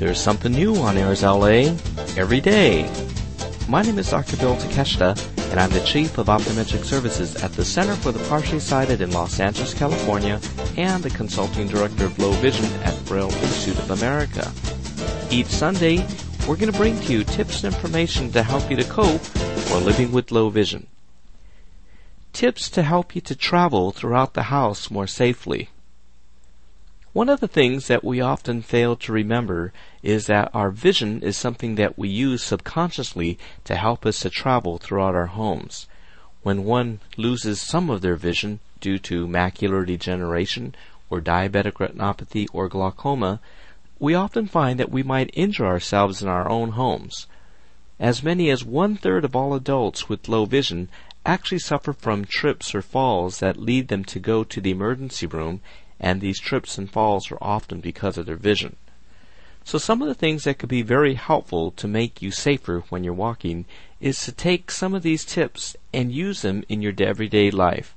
There's something new on Airs LA every day. My name is Dr. Bill Takeshita, and I'm the Chief of Optometric Services at the Center for the Partially Sighted in Los Angeles, California, and the Consulting Director of Low Vision at Braille Institute of America. Each Sunday, we're going to bring to you tips and information to help you to cope while living with low vision. Tips to help you to travel throughout the house more safely. One of the things that we often fail to remember is that our vision is something that we use subconsciously to help us to travel throughout our homes. When one loses some of their vision due to macular degeneration or diabetic retinopathy or glaucoma, we often find that we might injure ourselves in our own homes. As many as one third of all adults with low vision actually suffer from trips or falls that lead them to go to the emergency room and these trips and falls are often because of their vision. So some of the things that could be very helpful to make you safer when you're walking is to take some of these tips and use them in your everyday life.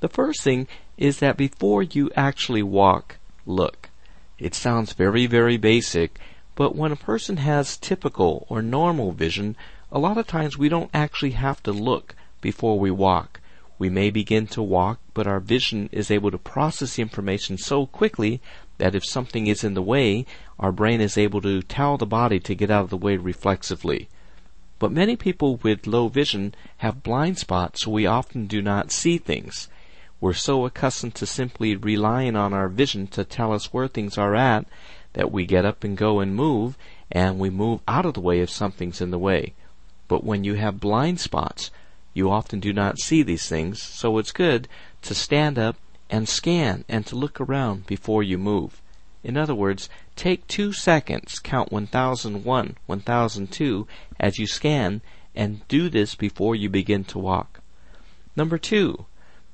The first thing is that before you actually walk, look. It sounds very, very basic, but when a person has typical or normal vision, a lot of times we don't actually have to look before we walk. We may begin to walk, but our vision is able to process the information so quickly that if something is in the way, our brain is able to tell the body to get out of the way reflexively. But many people with low vision have blind spots, so we often do not see things. We're so accustomed to simply relying on our vision to tell us where things are at that we get up and go and move, and we move out of the way if something's in the way. But when you have blind spots, you often do not see these things, so it's good to stand up and scan and to look around before you move. In other words, take two seconds, count 1001, 1002 as you scan, and do this before you begin to walk. Number two,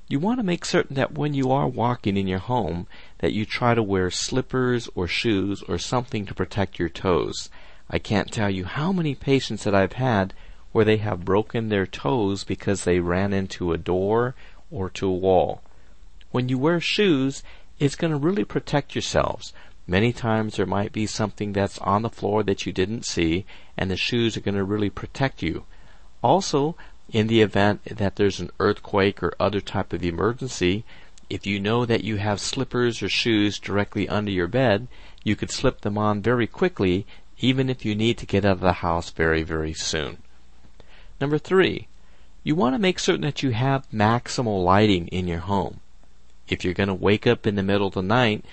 you want to make certain that when you are walking in your home, that you try to wear slippers or shoes or something to protect your toes. I can't tell you how many patients that I've had where they have broken their toes because they ran into a door or to a wall. When you wear shoes, it's going to really protect yourselves. Many times there might be something that's on the floor that you didn't see, and the shoes are going to really protect you. Also, in the event that there's an earthquake or other type of emergency, if you know that you have slippers or shoes directly under your bed, you could slip them on very quickly, even if you need to get out of the house very, very soon. Number three, you want to make certain that you have maximal lighting in your home. If you're going to wake up in the middle of the night,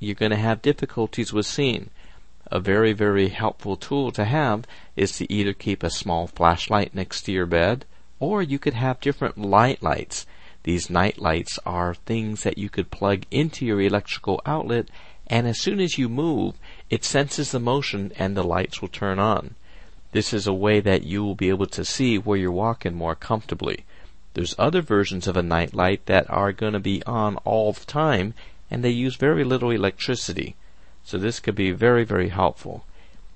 you're going to have difficulties with seeing. A very, very helpful tool to have is to either keep a small flashlight next to your bed, or you could have different light lights. These night lights are things that you could plug into your electrical outlet, and as soon as you move, it senses the motion and the lights will turn on. This is a way that you will be able to see where you're walking more comfortably. There's other versions of a night light that are going to be on all the time and they use very little electricity. So this could be very, very helpful.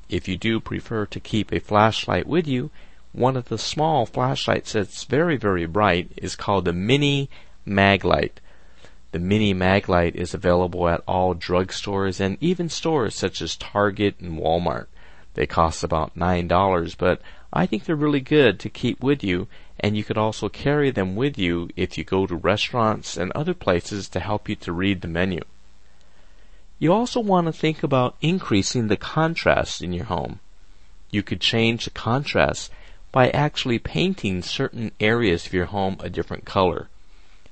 If you do prefer to keep a flashlight with you, one of the small flashlights that's very, very bright is called the Mini Maglite. The Mini Maglite is available at all drugstores and even stores such as Target and Walmart. They cost about $9, but I think they're really good to keep with you, and you could also carry them with you if you go to restaurants and other places to help you to read the menu. You also want to think about increasing the contrast in your home. You could change the contrast by actually painting certain areas of your home a different color.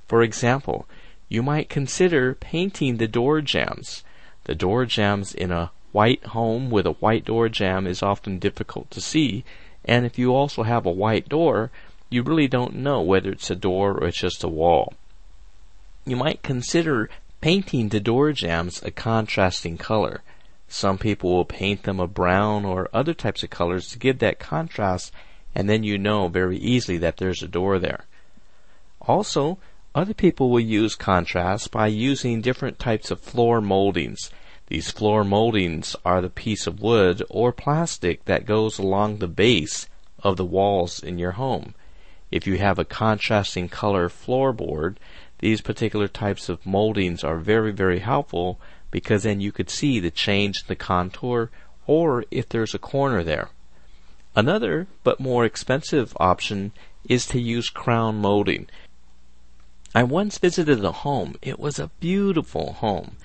For example, you might consider painting the door jambs. The door jambs in a white home with a white door jamb is often difficult to see, and if you also have a white door, you really don't know whether it's a door or it's just a wall. You might consider painting the door jambs a contrasting color. Some people will paint them a brown or other types of colors to give that contrast, and then you know very easily that there's a door there. Also, other people will use contrast by using different types of floor moldings. These floor moldings are the piece of wood or plastic that goes along the base of the walls in your home. If you have a contrasting color floorboard, these particular types of moldings are very, very helpful because then you could see the change in the contour or if there's a corner there. Another, but more expensive option is to use crown molding. I once visited a home. It was a beautiful home,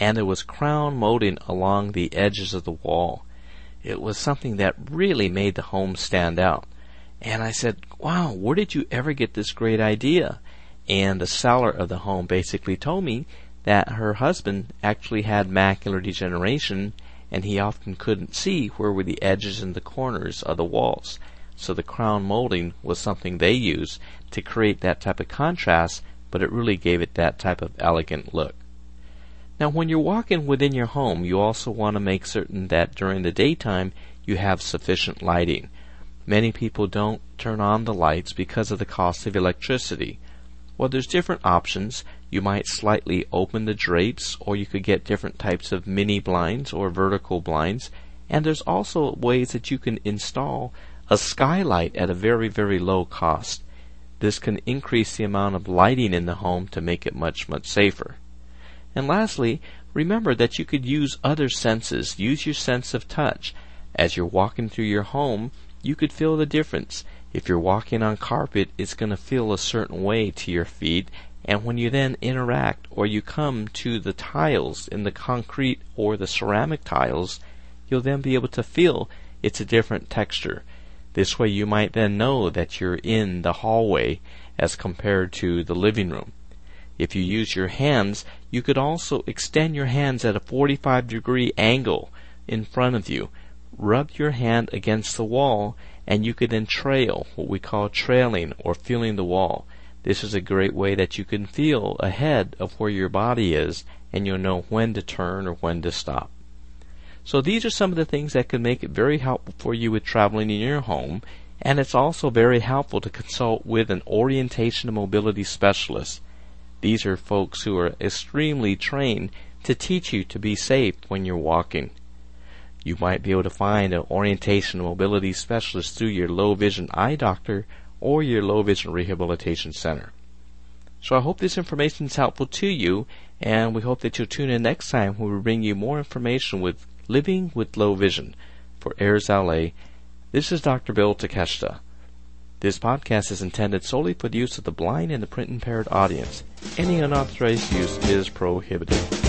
and there was crown molding along the edges of the wall. It was something that really made the home stand out. And I said, wow, where did you ever get this great idea? And the seller of the home basically told me that her husband actually had macular degeneration and he often couldn't see where were the edges and the corners of the walls. So the crown molding was something they used to create that type of contrast, but it really gave it that type of elegant look. Now, when you're walking within your home, you also want to make certain that during the daytime you have sufficient lighting. Many people don't turn on the lights because of the cost of electricity. Well, there's different options. You might slightly open the drapes, or you could get different types of mini blinds or vertical blinds. And there's also ways that you can install a skylight at a very, very low cost. This can increase the amount of lighting in the home to make it much, much safer. And lastly, remember that you could use other senses. Use your sense of touch. As you're walking through your home, you could feel the difference. If you're walking on carpet, it's going to feel a certain way to your feet. And when you then interact or you come to the tiles in the concrete or the ceramic tiles, you'll then be able to feel it's a different texture. This way you might then know that you're in the hallway as compared to the living room. If you use your hands, you could also extend your hands at a 45 degree angle in front of you. Rub your hand against the wall and you could then trail, what we call trailing or feeling the wall. This is a great way that you can feel ahead of where your body is and you'll know when to turn or when to stop. So these are some of the things that can make it very helpful for you with traveling in your home and it's also very helpful to consult with an orientation and mobility specialist. These are folks who are extremely trained to teach you to be safe when you're walking. You might be able to find an orientation and mobility specialist through your low vision eye doctor or your low vision rehabilitation center. So I hope this information is helpful to you, and we hope that you'll tune in next time when we bring you more information with living with low vision. For Airs LA, this is Dr. Bill Takeshita. This podcast is intended solely for the use of the blind and the print impaired audience. Any unauthorized use is prohibited.